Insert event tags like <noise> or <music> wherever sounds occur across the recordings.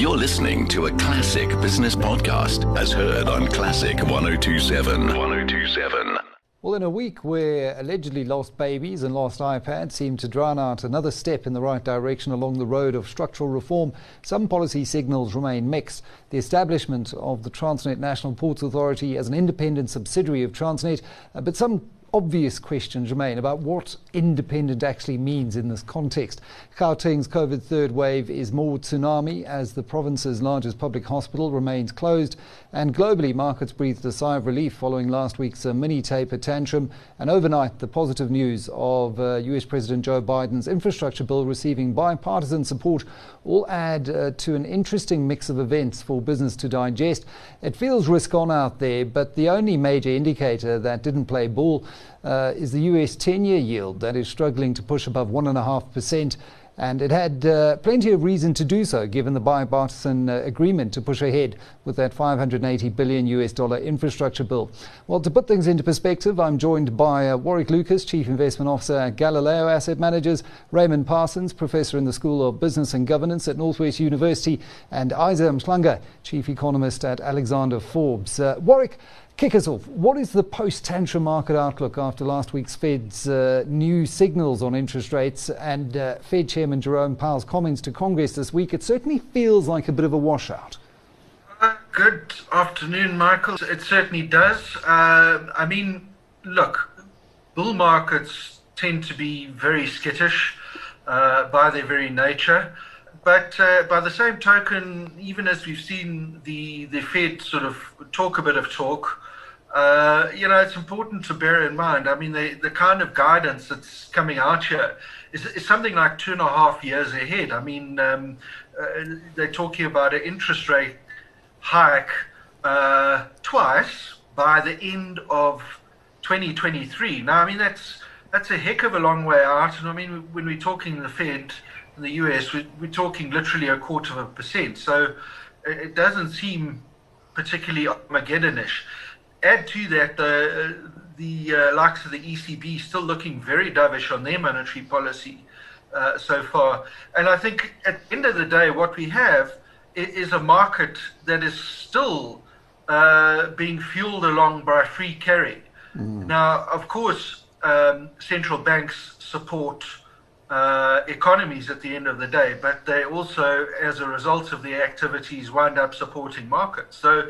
You're listening to a classic business podcast as heard on Classic 1027. 1027. Well, in a week where allegedly lost babies and lost iPads seem to drown out another step in the right direction along the road of structural reform, some policy signals remain mixed. The establishment of the Transnet National Ports Authority as an independent subsidiary of Transnet, uh, but some obvious questions remain about what independent actually means in this context. Gauteng's COVID third wave is more tsunami as the province's largest public hospital remains closed, and globally markets breathed a sigh of relief following last week's uh, mini taper tantrum, and overnight the positive news of uh, US President Joe Biden's infrastructure bill receiving bipartisan support all add uh, to an interesting mix of events for business to digest. It feels risk on out there, but the only major indicator that didn't play ball uh, is the US 10 year yield that is struggling to push above 1.5%. And it had uh, plenty of reason to do so, given the bipartisan uh, agreement to push ahead with that 580 billion US dollar infrastructure bill. Well, to put things into perspective, I'm joined by uh, Warwick Lucas, Chief Investment Officer at Galileo Asset Managers, Raymond Parsons, Professor in the School of Business and Governance at Northwest University, and Isa Mhlanga, Chief Economist at Alexander Forbes. Uh, Warwick, Kick us off. What is the post tantrum market outlook after last week's Fed's uh, new signals on interest rates and uh, Fed Chairman Jerome Powell's comments to Congress this week? It certainly feels like a bit of a washout. Uh, good afternoon, Michael. It certainly does. Uh, I mean, look, bull markets tend to be very skittish uh, by their very nature. But uh, by the same token, even as we've seen the, the Fed sort of talk a bit of talk, uh, you know, it's important to bear in mind. I mean, the, the kind of guidance that's coming out here is, is something like two and a half years ahead. I mean, um, uh, they're talking about an interest rate hike uh, twice by the end of 2023. Now, I mean, that's that's a heck of a long way out. And I mean, when we're talking the Fed in the US, we, we're talking literally a quarter of a percent. So it doesn't seem particularly Armageddonish add to that the the uh, likes of the ECB still looking very dovish on their monetary policy uh, so far. And I think at the end of the day, what we have is a market that is still uh, being fueled along by free carry. Mm. Now, of course, um, central banks support uh, economies at the end of the day, but they also, as a result of their activities, wind up supporting markets. So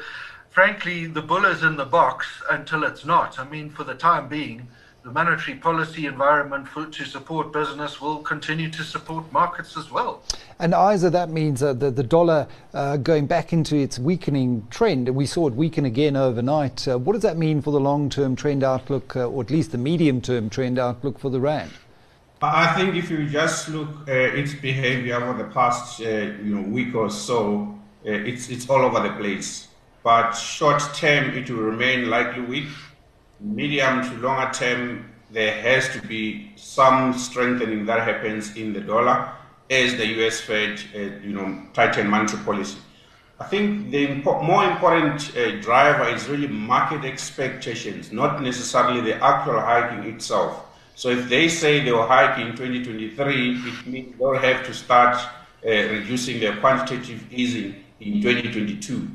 frankly, the bull is in the box until it's not. I mean, for the time being, the monetary policy environment for, to support business will continue to support markets as well. And either that means uh, the, the dollar uh, going back into its weakening trend. We saw it weaken again overnight. Uh, what does that mean for the long term trend outlook, uh, or at least the medium term trend outlook for the Rand? I think if you just look at its behavior over the past uh, you know, week or so, uh, it's, it's all over the place but short term it will remain likely weak. Medium to longer term, there has to be some strengthening that happens in the dollar as the US Fed, uh, you know, tighten monetary policy. I think the impo- more important uh, driver is really market expectations, not necessarily the actual hiking itself. So if they say they will hike in 2023, it means they'll have to start uh, reducing their quantitative easing in 2022.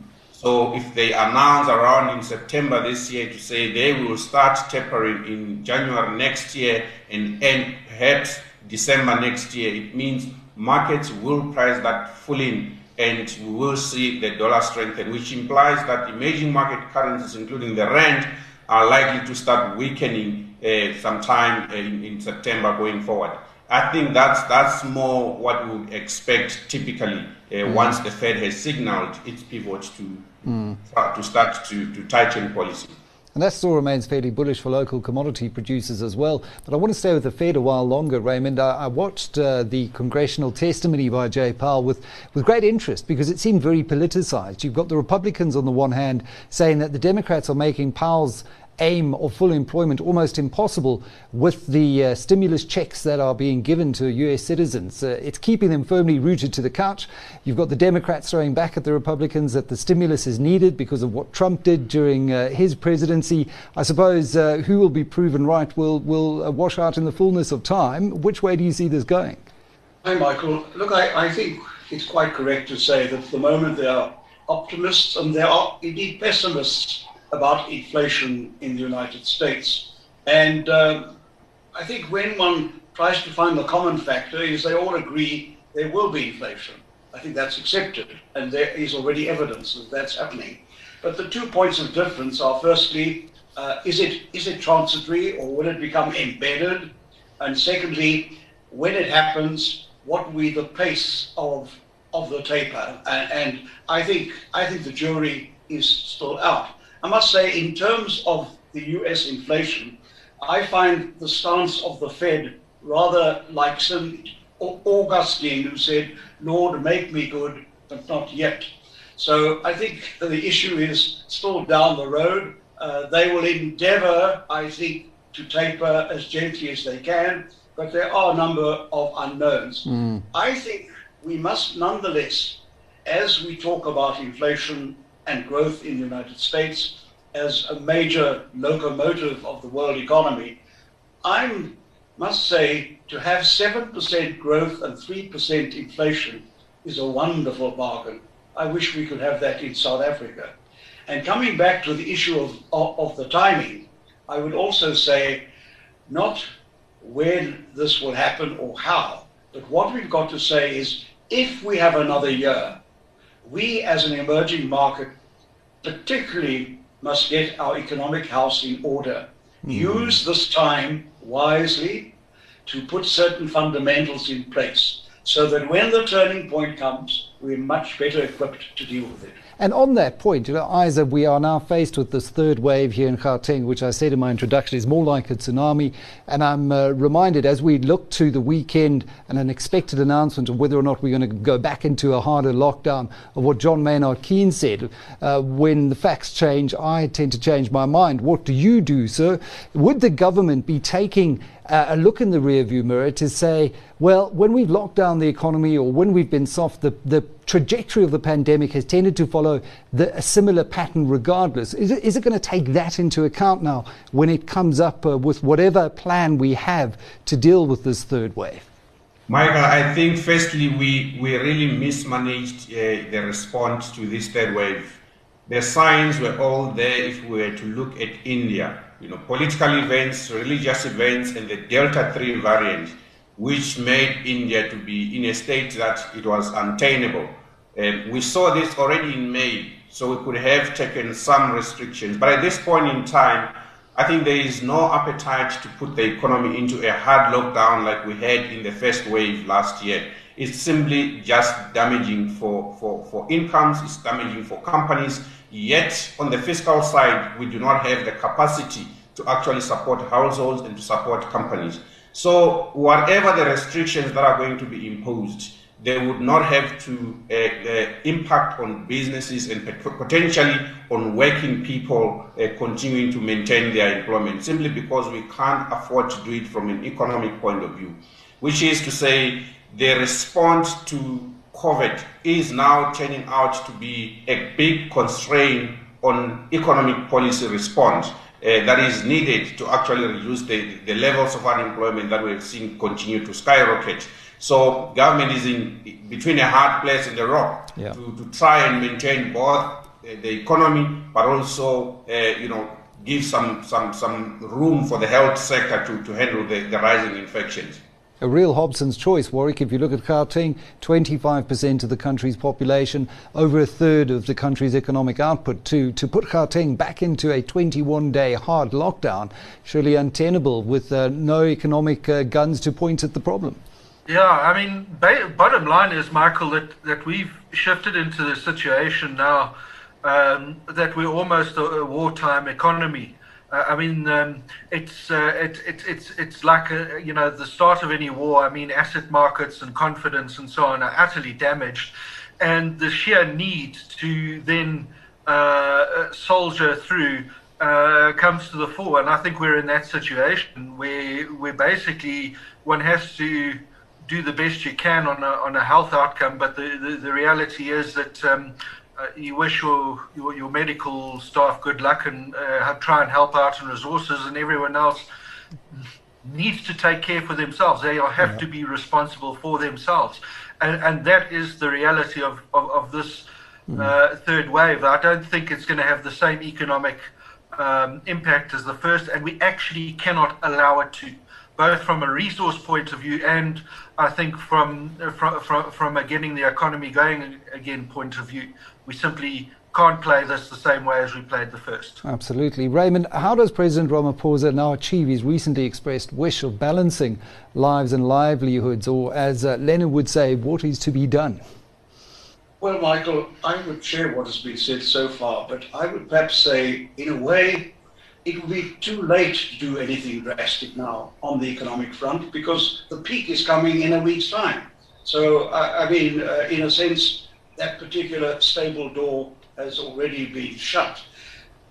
So if they announce around in September this year to say they will start tapering in January next year and end perhaps December next year, it means markets will price that full in and we will see the dollar strengthen, which implies that emerging market currencies, including the rand, are likely to start weakening uh, sometime in, in September going forward. I think that's that's more what we would expect typically uh, mm. once the Fed has signaled its pivot to mm. to start to, to tighten policy. And that still remains fairly bullish for local commodity producers as well. But I want to stay with the Fed a while longer, Raymond. I, I watched uh, the congressional testimony by Jay Powell with, with great interest because it seemed very politicized. You've got the Republicans on the one hand saying that the Democrats are making Powell's aim of full employment almost impossible with the uh, stimulus checks that are being given to US citizens. Uh, it's keeping them firmly rooted to the couch. You've got the Democrats throwing back at the Republicans that the stimulus is needed because of what Trump did during uh, his presidency. I suppose uh, who will be proven right will, will uh, wash out in the fullness of time. Which way do you see this going? Hi, Michael. Look, I, I think it's quite correct to say that at the moment there are optimists and there are indeed pessimists about inflation in the United States. And uh, I think when one tries to find the common factor is they all agree there will be inflation. I think that's accepted, and there is already evidence that that's happening. But the two points of difference are firstly, uh, is it is it transitory or will it become embedded? And secondly, when it happens, what will be the pace of of the taper? And, and I think I think the jury is still out. I must say, in terms of the U.S. inflation, I find the stance of the Fed rather like St. Augustine, who said, Lord, make me good, but not yet. So I think the issue is still down the road. Uh, they will endeavor, I think, to taper as gently as they can, but there are a number of unknowns. Mm. I think we must nonetheless, as we talk about inflation and growth in the United States as a major locomotive of the world economy, I must say to have 7% growth and 3% inflation is a wonderful bargain. I wish we could have that in South Africa. And coming back to the issue of, of, of the timing, I would also say not when this will happen or how, but what we've got to say is if we have another year, we as an emerging market particularly must get our economic house in order. Mm. Use this time wisely to put certain fundamentals in place so that when the turning point comes, we're much better equipped to deal with it. And on that point, you know, Isa, we are now faced with this third wave here in Gauteng, which I said in my introduction is more like a tsunami. And I'm uh, reminded as we look to the weekend and an expected announcement of whether or not we're going to go back into a harder lockdown, of what John Maynard Keynes said. Uh, when the facts change, I tend to change my mind. What do you do, sir? Would the government be taking uh, a look in the rearview mirror to say, well, when we've locked down the economy or when we've been soft, the, the trajectory of the pandemic has tended to follow the, a similar pattern regardless. Is it, it going to take that into account now when it comes up uh, with whatever plan we have to deal with this third wave? Michael, I think firstly we, we really mismanaged uh, the response to this third wave. The signs were all there if we were to look at India you know, political events, religious events, and the Delta 3 variant, which made India to be in a state that it was untenable. Um, we saw this already in May, so we could have taken some restrictions. But at this point in time, I think there is no appetite to put the economy into a hard lockdown like we had in the first wave last year. It's simply just damaging for, for, for incomes, it's damaging for companies, Yet, on the fiscal side, we do not have the capacity to actually support households and to support companies. So, whatever the restrictions that are going to be imposed, they would not have to uh, uh, impact on businesses and potentially on working people uh, continuing to maintain their employment simply because we can't afford to do it from an economic point of view, which is to say the response to COVID is now turning out to be a big constraint on economic policy response uh, that is needed to actually reduce the, the levels of unemployment that we've seen continue to skyrocket. So government is in between a hard place and a rock yeah. to, to try and maintain both the economy, but also, uh, you know, give some, some, some room for the health sector to, to handle the, the rising infections a real Hobson's choice, Warwick. If you look at Gauteng, 25% of the country's population, over a third of the country's economic output. To, to put Gauteng back into a 21 day hard lockdown, surely untenable with uh, no economic uh, guns to point at the problem. Yeah, I mean, ba- bottom line is, Michael, that, that we've shifted into the situation now um, that we're almost a, a wartime economy. Uh, I mean, um, it's, uh, it, it, it's, it's like, a, you know, the start of any war. I mean, asset markets and confidence and so on are utterly damaged. And the sheer need to then uh, soldier through uh, comes to the fore. And I think we're in that situation where, where basically one has to do the best you can on a, on a health outcome. But the, the, the reality is that um, uh, you wish your, your, your medical staff good luck and uh, try and help out in resources, and everyone else needs to take care for themselves. They have yeah. to be responsible for themselves. And, and that is the reality of, of, of this uh, third wave. I don't think it's going to have the same economic um, impact as the first, and we actually cannot allow it to, both from a resource point of view and I think from from from, from a getting the economy going again point of view. We simply can't play this the same way as we played the first. Absolutely. Raymond, how does President Ramaphosa now achieve his recently expressed wish of balancing lives and livelihoods, or as uh, Lenin would say, what is to be done? Well, Michael, I would share what has been said so far, but I would perhaps say, in a way, it will be too late to do anything drastic now on the economic front because the peak is coming in a week's time. So, I, I mean, uh, in a sense, that particular stable door has already been shut.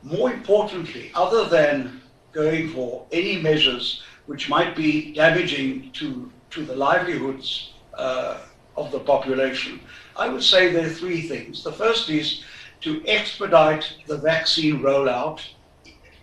More importantly, other than going for any measures which might be damaging to, to the livelihoods uh, of the population, I would say there are three things. The first is to expedite the vaccine rollout,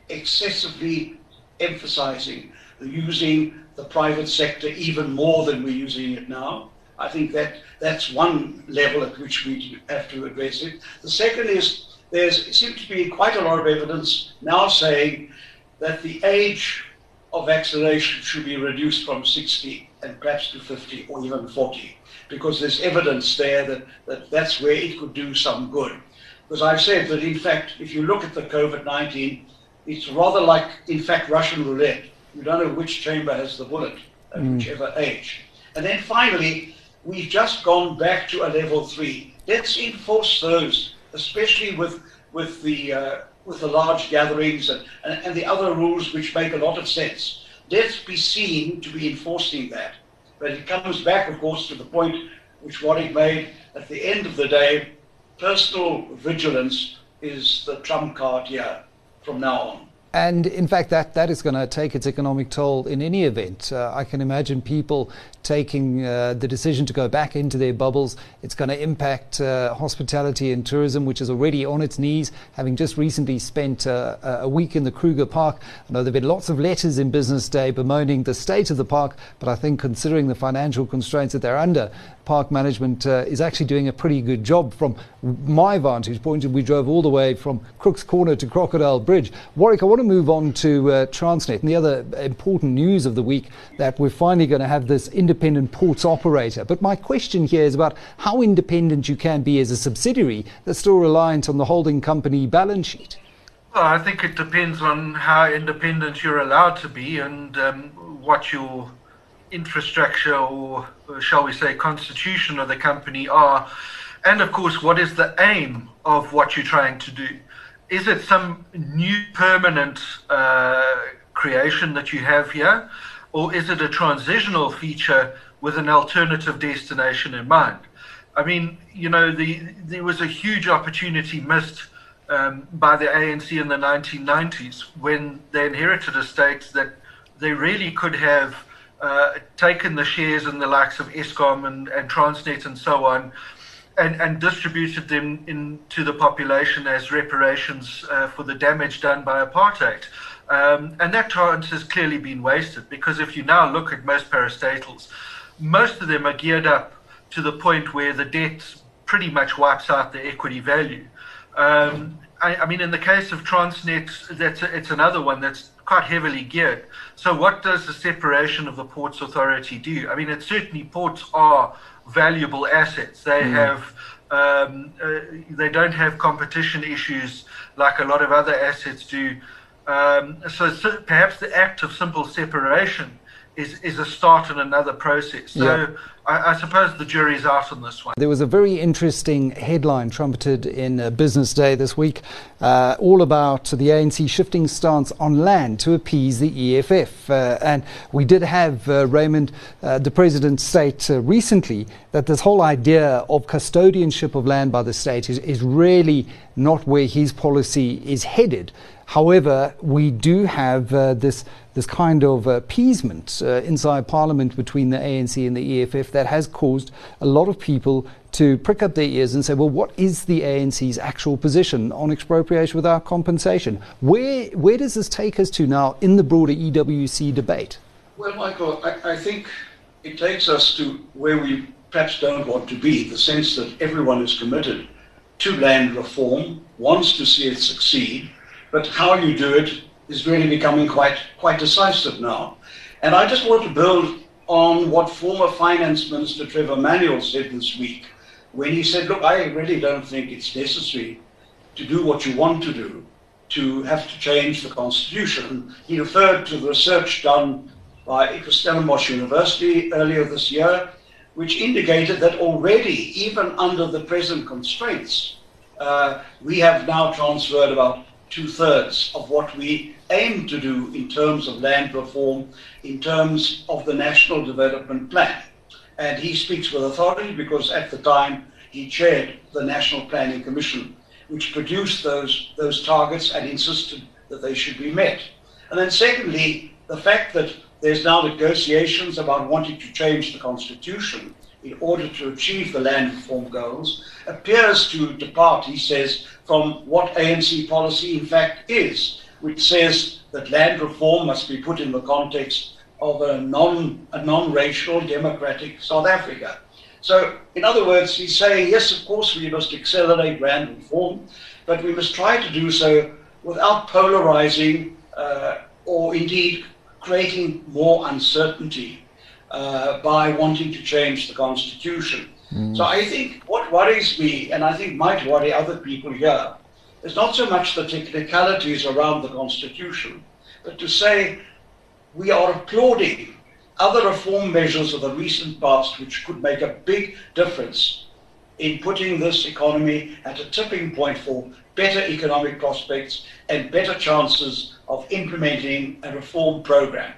excessively emphasizing using the private sector even more than we're using it now. I think that that's one level at which we have to address it. The second is there seems to be quite a lot of evidence now saying that the age of vaccination should be reduced from 60 and perhaps to 50 or even 40 because there's evidence there that, that that's where it could do some good. Because I've said that, in fact, if you look at the COVID 19, it's rather like, in fact, Russian roulette. You don't know which chamber has the bullet at mm. whichever age. And then finally, we've just gone back to a level three. Let's enforce those, especially with with the uh, with the large gatherings and, and, and the other rules which make a lot of sense. Let's be seen to be enforcing that. But it comes back, of course, to the point which Warwick made at the end of the day. Personal vigilance is the trump card here from now on. And in fact, that, that is going to take its economic toll in any event. Uh, I can imagine people taking uh, the decision to go back into their bubbles. It's going to impact uh, hospitality and tourism, which is already on its knees, having just recently spent uh, a week in the Kruger Park. I know there have been lots of letters in Business Day bemoaning the state of the park, but I think considering the financial constraints that they're under, park management uh, is actually doing a pretty good job from my vantage point. We drove all the way from Crooks Corner to Crocodile Bridge. Warwick, I want to move on to uh, Transnet and the other important news of the week that we're finally going to have this independent ports operator. But my question here is about how independent you can be as a subsidiary that's still reliant on the holding company balance sheet. Well, I think it depends on how independent you're allowed to be and um, what your infrastructure or, shall we say, constitution of the company are. And of course, what is the aim of what you're trying to do? Is it some new permanent uh, creation that you have here? Or is it a transitional feature with an alternative destination in mind? I mean, you know, the, there was a huge opportunity missed um, by the ANC in the 1990s when they inherited a state that they really could have uh, taken the shares in the likes of Eskom and, and Transnet and so on, and, and distributed them into the population as reparations uh, for the damage done by apartheid. Um, and that chance has clearly been wasted because if you now look at most parastatals, most of them are geared up to the point where the debt pretty much wipes out the equity value. Um, I, I, mean, in the case of Transnet, that's a, it's another one that's quite heavily geared. So, what does the separation of the Ports Authority do? I mean, it certainly ports are valuable assets. They mm. have um, uh, they don't have competition issues like a lot of other assets do. Um, so, so, perhaps the act of simple separation is, is a start in another process. So yeah. I, I, suppose the jury's out on this one. There was a very interesting headline trumpeted in uh, Business Day this week, uh, all about the ANC shifting stance on land to appease the EFF. Uh, and we did have, uh, Raymond, uh, the president state uh, recently that this whole idea of custodianship of land by the state is, is really not where his policy is headed. However, we do have uh, this this kind of appeasement uh, inside Parliament between the ANC and the EFF that has caused a lot of people to prick up their ears and say, well, what is the ANC's actual position on expropriation without compensation? Where where does this take us to now in the broader EWC debate? Well, Michael, I, I think it takes us to where we perhaps don't want to be, the sense that everyone is committed to land reform, wants to see it succeed, but how you do it is really becoming quite, quite decisive now. And I just want to build on what former Finance Minister Trevor Manuel said this week when he said, Look, I really don't think it's necessary to do what you want to do, to have to change the Constitution. He referred to the research done by Stellenbosch University earlier this year, which indicated that already, even under the present constraints, uh, we have now transferred about two thirds of what we aim to do in terms of land reform, in terms of the National Development Plan. And he speaks with authority because at the time he chaired the National Planning Commission, which produced those, those targets and insisted that they should be met. And then, secondly, the fact that there's now negotiations about wanting to change the constitution in order to achieve the land reform goals appears to depart, he says, from what ANC policy in fact is, which says that land reform must be put in the context of a non a non-racial democratic South Africa. So, in other words, he's saying, yes, of course, we must accelerate land reform, but we must try to do so without polarizing uh, or indeed creating more uncertainty uh, by wanting to change the constitution. Mm. So I think what worries me, and I think might worry other people here, is not so much the technicalities around the constitution, but to say we are applauding other reform measures of the recent past which could make a big difference in putting this economy at a tipping point for better economic prospects and better chances of implementing a reform program.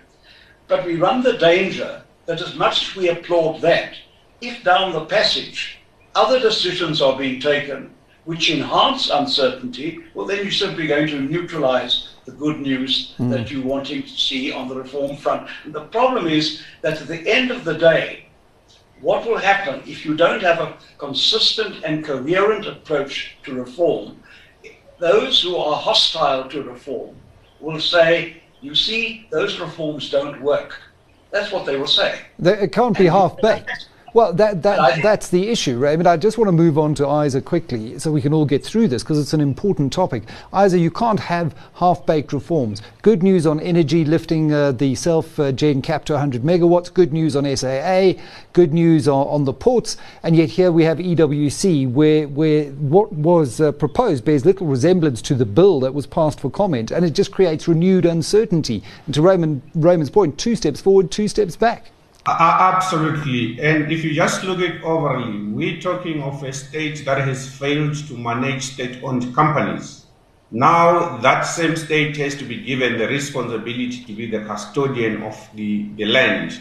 But we run the danger that as much as we applaud that, if down the passage other decisions are being taken which enhance uncertainty, well, then you're simply going to neutralize the good news mm. that you're wanting to see on the reform front. And the problem is that at the end of the day, what will happen if you don't have a consistent and coherent approach to reform? Those who are hostile to reform will say, you see, those reforms don't work. That's what they will say. It can't be half baked. Well, that, that, that's the issue, right? I mean, I just want to move on to Isa quickly so we can all get through this because it's an important topic. Isa, you can't have half baked reforms. Good news on energy lifting uh, the self uh, gen cap to 100 megawatts, good news on SAA, good news on, on, the ports, and yet here we have EWC where, where what was uh, proposed bears little resemblance to the bill that was passed for comment and it just creates renewed uncertainty. And to Raymond, Raymond's point, two steps forward, two steps back. Absolutely. And if you just look at overly, we're talking of a state that has failed to manage state owned companies. Now, that same state has to be given the responsibility to be the custodian of the, the land.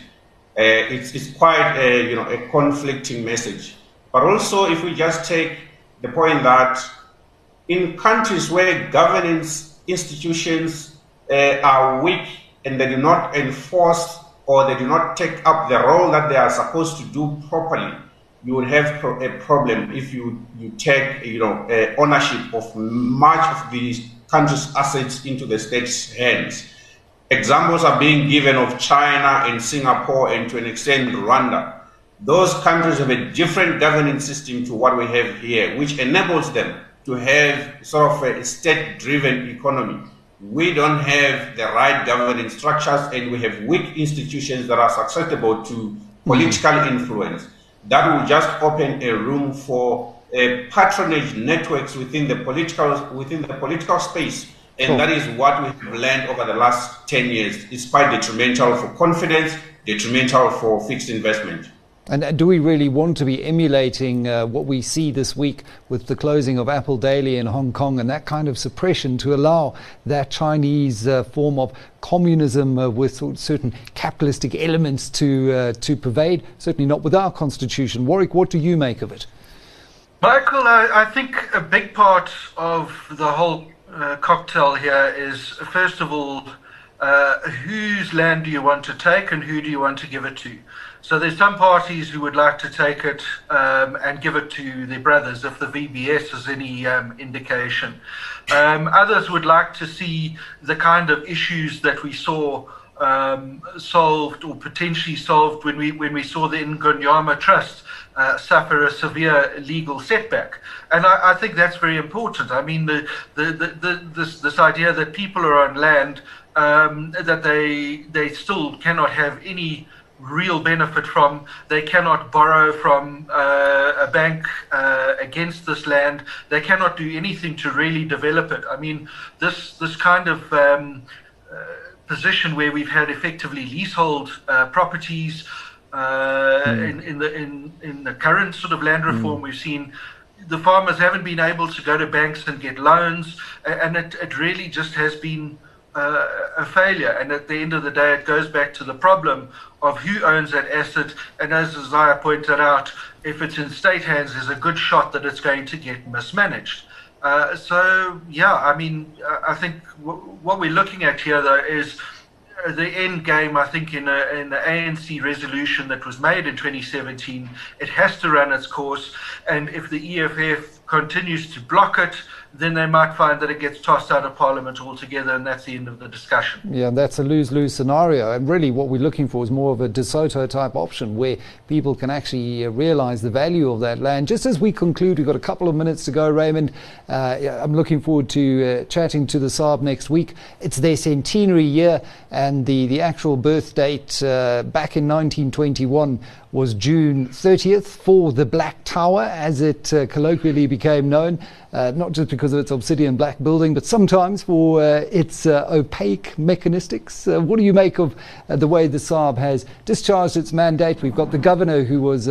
Uh, it's, it's quite a, you know, a conflicting message. But also, if we just take the point that in countries where governance institutions uh, are weak and they do not enforce or they do not take up the role that they are supposed to do properly, you will have a problem if you, you take you know uh, ownership of much of the country's assets into the state's hands. Examples are being given of China and Singapore and to an extent Rwanda. Those countries have a different governance system to what we have here, which enables them to have sort of a state-driven economy we don't have the right governance structures and we have weak institutions that are susceptible to political mm-hmm. influence. That will just open a room for uh, patronage networks within the political within the political space. And cool. that is what we have learned over the last 10 years. It's quite detrimental for confidence, detrimental for fixed investment. And do we really want to be emulating uh, what we see this week with the closing of Apple Daily in Hong Kong and that kind of suppression to allow that Chinese uh, form of communism uh, with certain capitalistic elements to, uh, to pervade? Certainly not with our constitution. Warwick, what do you make of it? Michael, I, I think a big part of the whole uh, cocktail here is, first of all, uh, whose land do you want to take and who do you want to give it to? So there's some parties who would like to take it um, and give it to their brothers, if the VBS is any um, indication. Um, others would like to see the kind of issues that we saw um, solved or potentially solved when we when we saw the Ingonyama Trust uh, suffer a severe legal setback. And I, I, think that's very important. I mean, the, the, the, the this, this idea that people are on land um, that they they still cannot have any real benefit from. They cannot borrow from uh, a bank uh, against this land. They cannot do anything to really develop it. I mean, this this kind of um, uh, position where we've had effectively leasehold uh, properties mm. in, in the in, in the current sort of land reform mm. we've seen. The farmers haven't been able to go to banks and get loans, and it, it really just has been uh, a failure. And at the end of the day, it goes back to the problem of who owns that asset. And as Isaiah pointed out, if it's in state hands, there's a good shot that it's going to get mismanaged. Uh, so, yeah, I mean, I think w- what we're looking at here, though, is the end game, I think, in, a, in the ANC resolution that was made in 2017, it has to run its course. And if the EFF continues to block it, then they might find that it gets tossed out of Parliament altogether, and that's the end of the discussion. Yeah, that's a lose lose scenario. And really, what we're looking for is more of a De Soto type option where people can actually uh, realise the value of that land. Just as we conclude, we've got a couple of minutes to go, Raymond. Uh, I'm looking forward to uh, chatting to the SARB next week. It's their centenary year, and the, the actual birth date uh, back in 1921 was June 30th for the Black Tower, as it uh, colloquially became known, uh, not just because of its obsidian black building, but sometimes for uh, its uh, opaque mechanistics. Uh, what do you make of the way the SARB has discharged its mandate? We've got the governor who was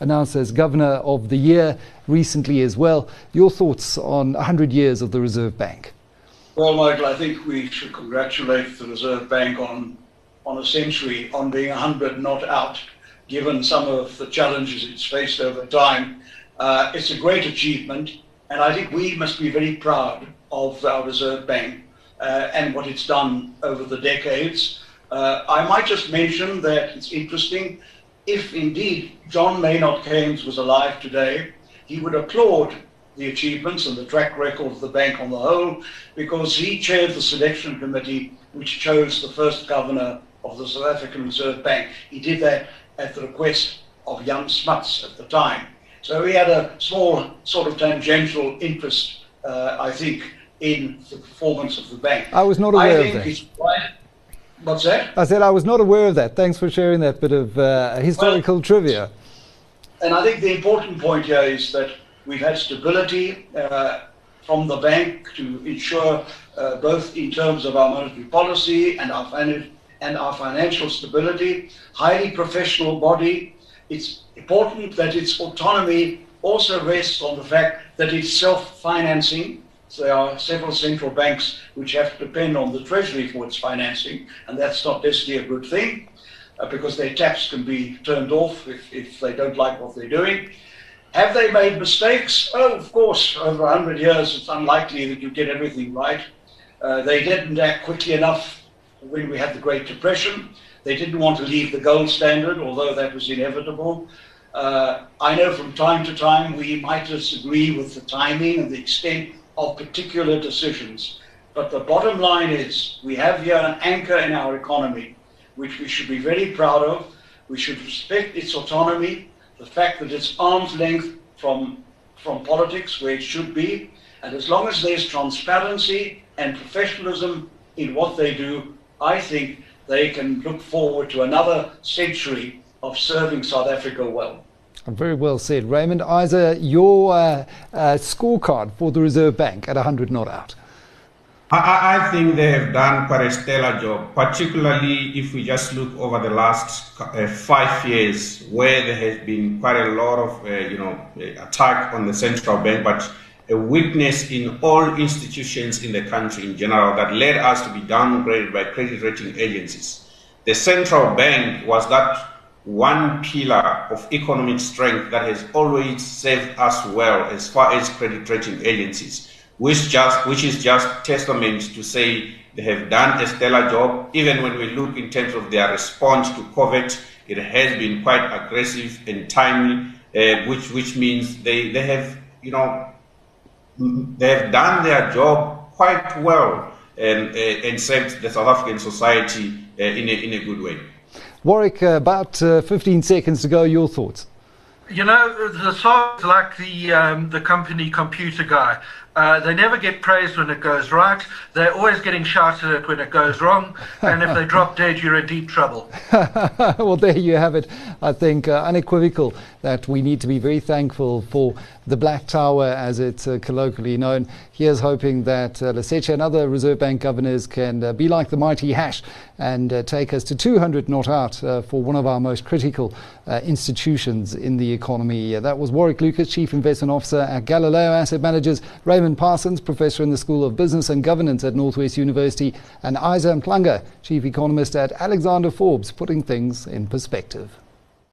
announced as Governor of the Year recently as well. Your thoughts on 100 years of the Reserve Bank? Well, Michael, I think we should congratulate the Reserve Bank on, on a century, on being 100 not out given some of the challenges it's faced over time. Uh, it's a great achievement, and I think we must be very proud of our Reserve Bank uh, and what it's done over the decades. Uh, I might just mention that it's interesting. If indeed John Maynard Keynes was alive today, he would applaud the achievements and the track record of the bank on the whole, because he chaired the selection committee which chose the first governor of the South African Reserve Bank. He did that at the request of Jan Smuts at the time. So he had a small sort of tangential interest, uh, I think, in the performance of the bank. I was not aware of that. What's that? I said I was not aware of that. Thanks for sharing that bit of uh, historical well, trivia. And I think the important point here is that we've had stability uh, from the bank to ensure uh, both in terms of our monetary policy and our financial and our financial stability, highly professional body. It's important that its autonomy also rests on the fact that it's self-financing. So there are several central banks which have to depend on the treasury for its financing, and that's not necessarily a good thing uh, because their taps can be turned off if, if they don't like what they're doing. Have they made mistakes? Oh, of course, over 100 years, it's unlikely that you get everything right. Uh, they didn't act quickly enough when we had the Great Depression. They didn't want to leave the gold standard, although that was inevitable. Uh, I know from time to time we might disagree with the timing and the extent of particular decisions. But the bottom line is we have here an anchor in our economy, which we should be very proud of. We should respect its autonomy, the fact that it's arm's length from, from politics, where it should be. And as long as there's transparency and professionalism in what they do, I think they can look forward to another century of serving South Africa well. Very well said. Raymond Isa, your uh, uh, scorecard for the Reserve Bank at 100 not out. I, I, think they have done quite a stellar job, particularly if we just look over the last uh, five years, where there has been quite a lot of, uh, you know, attack on the central bank, but a weakness in all institutions in the country in general that led us to be downgraded by credit rating agencies. The central bank was that one pillar of economic strength that has always served us well as far as credit rating agencies, which just which is just testament to say they have done a stellar job. Even when we look in terms of their response to COVID, it has been quite aggressive and timely, uh, which which means they, they have you know they've done their job quite well and, uh, and served the South African society uh, in, a, in a good way. Warwick, uh, about uh, 15 seconds to go. Your thoughts? You know, the SARB's like the um, the company computer guy. Uh, they never get praised when it goes right. They're always getting shouted at when it goes wrong. And if they <laughs> drop dead, you're in deep trouble. <laughs> well, there you have it. I think uh, unequivocal that we need to be very thankful for the Black Tower, as it's uh, colloquially known. Here's hoping that uh, and other Reserve Bank governors can uh, be like the mighty hash and uh, take us to 200 not out uh, for one of our most critical uh, institutions in the economy. that was Warwick Lucas, Chief Investment Officer at Galileo Asset Managers. Raymond Raymond Parsons, Professor in the School of Business and Governance at Northwest University, and Isa Mhlanga, Chief Economist at Alexander Forbes, putting things in perspective.